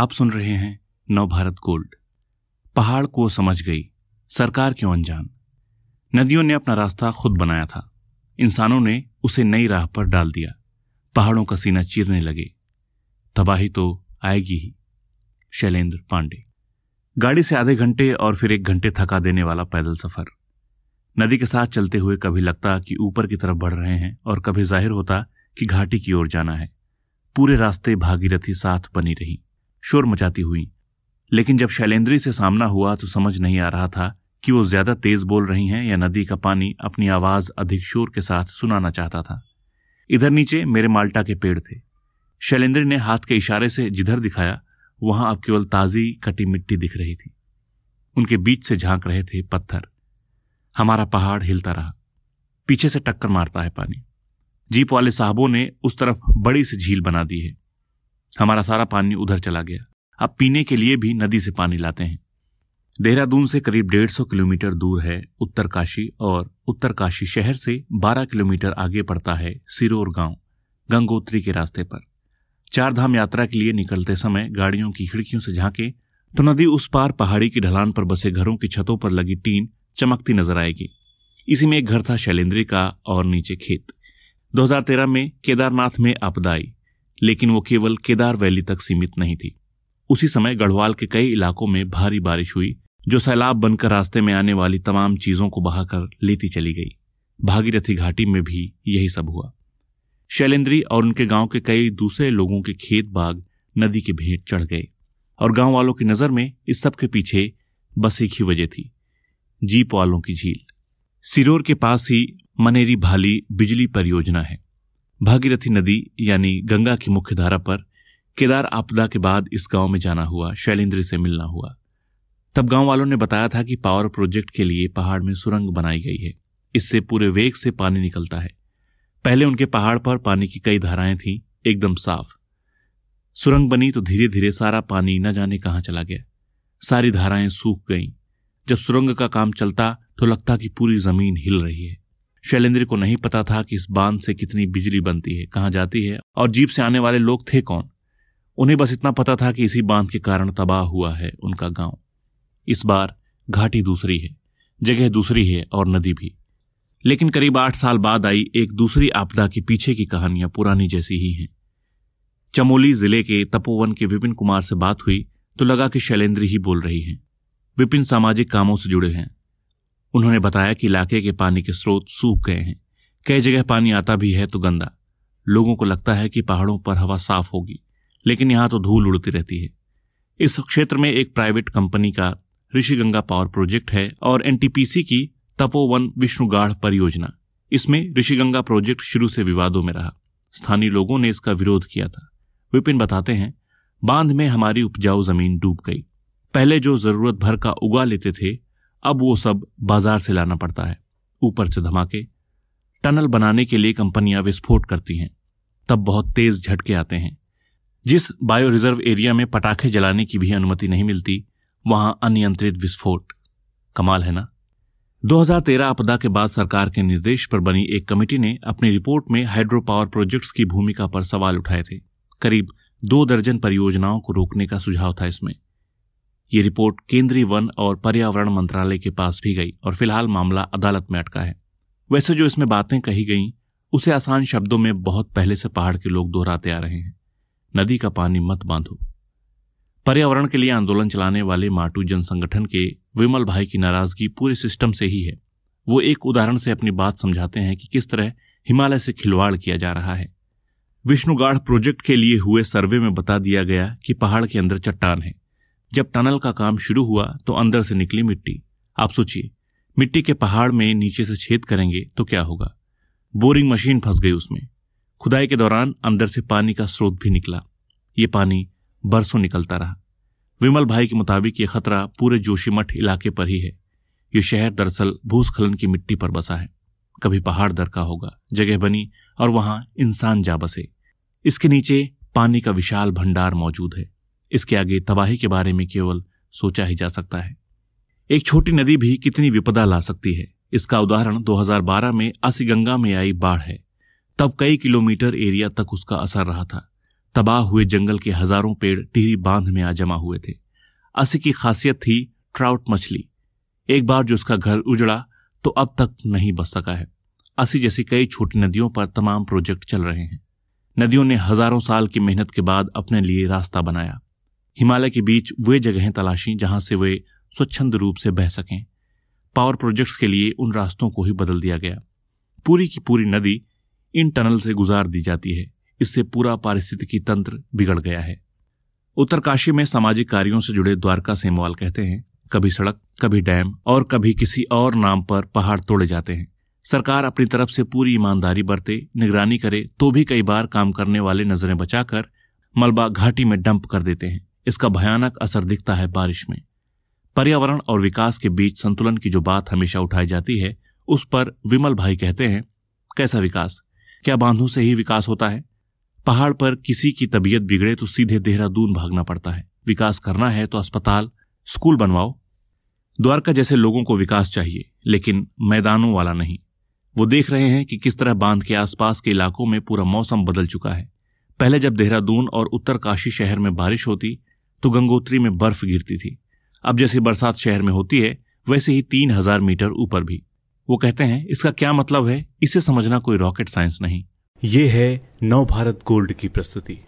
आप सुन रहे हैं नवभारत गोल्ड। पहाड़ को समझ गई, सरकार क्यों अनजान? नदियों ने अपना रास्ता खुद बनाया था। इंसानों ने उसे नई राह पर डाल दिया। पहाड़ों का सीना चीरने लगे। तबाही तो आएगी ही। शैलेंद्र पांडे। गाड़ी से आधे घंटे और फिर एक घंटे थका देने वाला पैदल सफ़र। नदी के साथ चलते हुए कभी लगता कि ऊपर की तरफ़ बढ़ रहे हैं और कभी ज़ाहिर होता कि घाटी की ओर जाना है। पूरे रास्ते भागीरथी साथ बनी रही। शोर मचाती हुई। लेकिन जब शैलेंद्री से सामना हुआ तो समझ नहीं आ रहा था कि वो ज़्यादा तेज बोल रही हैं या नदी का पानी अपनी आवाज़ अधिक शोर के साथ सुनाना चाहता था। इधर नीचे मेरे माल्टा के पेड़ थे। शैलेंद्र ने हाथ के इशारे से जिधर दिखाया, वहाँ अब केवल ताजी कटी मिट्टी दिख रही थी। उनके बीच से झाँक रहे थे पत्थर। हमारा पहाड़ हिलता रहा। पीछे से टक्कर मारता है पानी। जीप वाले साहबों ने उस तरफ़ बड़ी सी झील बना दी है। हमारा सारा पानी उधर चला गया। अब पीने के लिए भी नदी से पानी लाते हैं। देहरादून से करीब डेढ़ सौ किलोमीटर दूर है उत्तरकाशी और उत्तरकाशी शहर से बारह किलोमीटर आगे पड़ता है सिरोर गाँव, गंगोत्री के रास्ते पर। चार धाम यात्रा के लिए निकलते समय गाड़ियों की खिड़कियों से झांके तो नदी उस पार पहाड़ी की ढलान पर बसे घरों की छतों पर लगी टीन चमकती नज़र आएगी। इसी में एक घर था शैलेंद्री का और नीचे खेत। 2013 में केदारनाथ में आपदा आई लेकिन वो केवल केदार वैली तक सीमित नहीं थी। उसी समय गढ़वाल के कई इलाकों में भारी बारिश हुई, जो सैलाब बनकर रास्ते में आने वाली तमाम चीज़ों को बहाकर लेती चली गई। भागीरथी घाटी में भी यही सब हुआ। शैलेंद्री और उनके गाँव के कई दूसरे लोगों के खेत बाग, नदी के भेंट चढ़ गए, और गाँव वालों की नज़र में इस सब के पीछे बस एक ही वजह थी, जीप वालों की झील। सिरोर के पास ही मनेरी भाली बिजली परियोजना है। भागीरथी नदी, यानी गंगा की मुख्य धारा पर, केदार आपदा के बाद इस गाँव में जाना हुआ, शैलेंद्र से मिलना हुआ। तब गाँव वालों ने बताया था कि पावर प्रोजेक्ट के लिए पहाड़ में सुरंग बनाई गई है। इससे पूरे वेग से पानी निकलता है। पहले उनके पहाड़ पर पानी की कई धाराएँ थीं, एकदम साफ़। सुरंग बनी तो धीरे धीरे सारा पानी न जाने कहाँ चला गया। सारी धाराएँ सूख गईं। जब सुरंग का काम चलता तो लगता कि पूरी ज़मीन हिल रही है। शैलेंद्र को नहीं पता था कि इस बाँध से कितनी बिजली बनती है, कहाँ जाती है, और जीप से आने वाले लोग थे कौन। उन्हें बस इतना पता था कि इसी बाँध के कारण तबाह हुआ है उनका गाँव। इस बार घाटी दूसरी है, जगह दूसरी है और नदी भी। लेकिन करीब आठ साल बाद आई एक दूसरी आपदा के पीछे की कहानियाँ पुरानी जैसी ही हैं। चमोली ज़िले के तपोवन के विपिन कुमार से बात हुई तो लगा कि शैलेंद्र ही बोल रही हैं। विपिन सामाजिक कामों से जुड़े हैं। उन्होंने बताया कि इलाके के पानी के स्रोत सूख गए हैं। कई जगह पानी आता भी है तो गंदा। लोगों को लगता है कि पहाड़ों पर हवा साफ़ होगी, लेकिन यहाँ तो धूल उड़ती रहती है। इस क्षेत्र में एक प्राइवेट कंपनी का ऋषिगंगा पावर प्रोजेक्ट है और एनटीपीसी की तपोवन विष्णुगाढ़ परियोजना। इसमें ऋषिगंगा प्रोजेक्ट शुरू से विवादों में रहा। स्थानीय लोगों ने इसका विरोध किया था। विपिन बताते हैं, बाँध में हमारी उपजाऊ ज़मीन डूब गई। पहले जो ज़रूरत भर का उगा लेते थे अब वो सब बाज़ार से लाना पड़ता है। ऊपर से धमाके। टनल बनाने के लिए कंपनियाँ विस्फोट करती हैं। तब बहुत तेज झटके आते हैं। जिस बायो रिज़र्व एरिया में पटाखे जलाने की भी अनुमति नहीं मिलती, वहाँ अनियंत्रित विस्फोट। कमाल है ना? 2013 आपदा के बाद सरकार के निर्देश पर बनी एक कमेटी ने अपनी रिपोर्ट में हाइड्रो पावर प्रोजेक्ट्स की भूमिका पर सवाल उठाए थे। करीब दो दर्जन परियोजनाओं को रोकने का सुझाव था इसमें। ये रिपोर्ट केंद्रीय वन और पर्यावरण मंत्रालय के पास भी गई और फ़िलहाल मामला अदालत में अटका है। वैसे जो इसमें बातें कही गई, उसे आसान शब्दों में बहुत पहले से पहाड़ के लोग दोहराते आ रहे हैं। नदी का पानी मत बांधो। पर्यावरण के लिए आंदोलन चलाने वाले माटू जन संगठन के विमल भाई की नाराज़गी पूरे सिस्टम से ही है। वो एक उदाहरण से अपनी बात समझाते हैं कि किस तरह हिमालय से खिलवाड़ किया जा रहा है। विष्णुगाढ़ प्रोजेक्ट के लिए हुए सर्वे में बता दिया गया कि पहाड़ के अंदर चट्टान है। जब टनल का काम शुरू हुआ तो अंदर से निकली मिट्टी। आप सोचिए, मिट्टी के पहाड़ में नीचे से छेद करेंगे तो क्या होगा? बोरिंग मशीन फंस गई उसमें। खुदाई के दौरान अंदर से पानी का स्रोत भी निकला। ये पानी बरसों निकलता रहा। विमल भाई के मुताबिक ये खतरा पूरे जोशीमठ इलाके पर ही है। ये शहर दरअसल भूस्खलन की मिट्टी पर बसा है। कभी पहाड़ दर का होगा, जगह बनी और वहाँ इंसान जा बसे। इसके नीचे पानी का विशाल भंडार मौजूद है। इसके आगे तबाही के बारे में केवल सोचा ही जा सकता है। एक छोटी नदी भी कितनी विपदा ला सकती है। इसका उदाहरण 2012 में असीगंगा में आई बाढ़ है। तब कई किलोमीटर एरिया तक उसका असर रहा था। तबाह हुए जंगल के हज़ारों पेड़ टिहरी बाँध में आ जमा हुए थे। असी की खासियत थी ट्राउट मछली। एक बार जो उसका घर उजड़ा तो अब तक नहीं बच सका है। असी जैसी कई छोटी नदियों पर तमाम प्रोजेक्ट चल रहे हैं। नदियों ने हज़ारों साल की मेहनत के बाद अपने लिए रास्ता बनाया। हिमालय के बीच वे जगहें तलाशी जहाँ से वे स्वच्छंद रूप से बह सकें। पावर प्रोजेक्ट्स के लिए उन रास्तों को ही बदल दिया गया। पूरी की पूरी नदी इन टनल से गुजार दी जाती है। इससे पूरा पारिस्थितिकी तंत्र बिगड़ गया है। उत्तरकाशी में सामाजिक कार्यों से जुड़े द्वारका सेमवाल कहते हैं, कभी सड़क, कभी डैम और कभी किसी और नाम पर पहाड़ तोड़े जाते हैं। सरकार अपनी तरफ़ से पूरी ईमानदारी बरते, निगरानी करे तो भी कई बार काम करने वाले नज़रें बचाकर मलबा घाटी में डंप कर देते हैं। इसका भयानक असर दिखता है बारिश में। पर्यावरण और विकास के बीच संतुलन की जो बात हमेशा उठाई जाती है, उस पर विमल भाई कहते हैं, कैसा विकास? क्या बांधों से ही विकास होता है? पहाड़ पर किसी की तबीयत बिगड़े तो सीधे देहरादून भागना पड़ता है। विकास करना है तो अस्पताल, स्कूल बनवाओ। द्वारका जैसे लोगों को विकास चाहिए, लेकिन मैदानों वाला नहीं। वो देख रहे हैं कि किस तरह बाँध के आसपास के इलाकों में पूरा मौसम बदल चुका है। पहले जब देहरादून और उत्तरकाशी शहर में बारिश होती तो गंगोत्री में बर्फ़ गिरती थी। अब जैसी बरसात शहर में होती है, वैसे ही तीन हज़ार मीटर ऊपर भी। वो कहते हैं, इसका क्या मतलब है? इसे समझना कोई रॉकेट साइंस नहीं। ये है नव भारत गोल्ड की प्रस्तुति।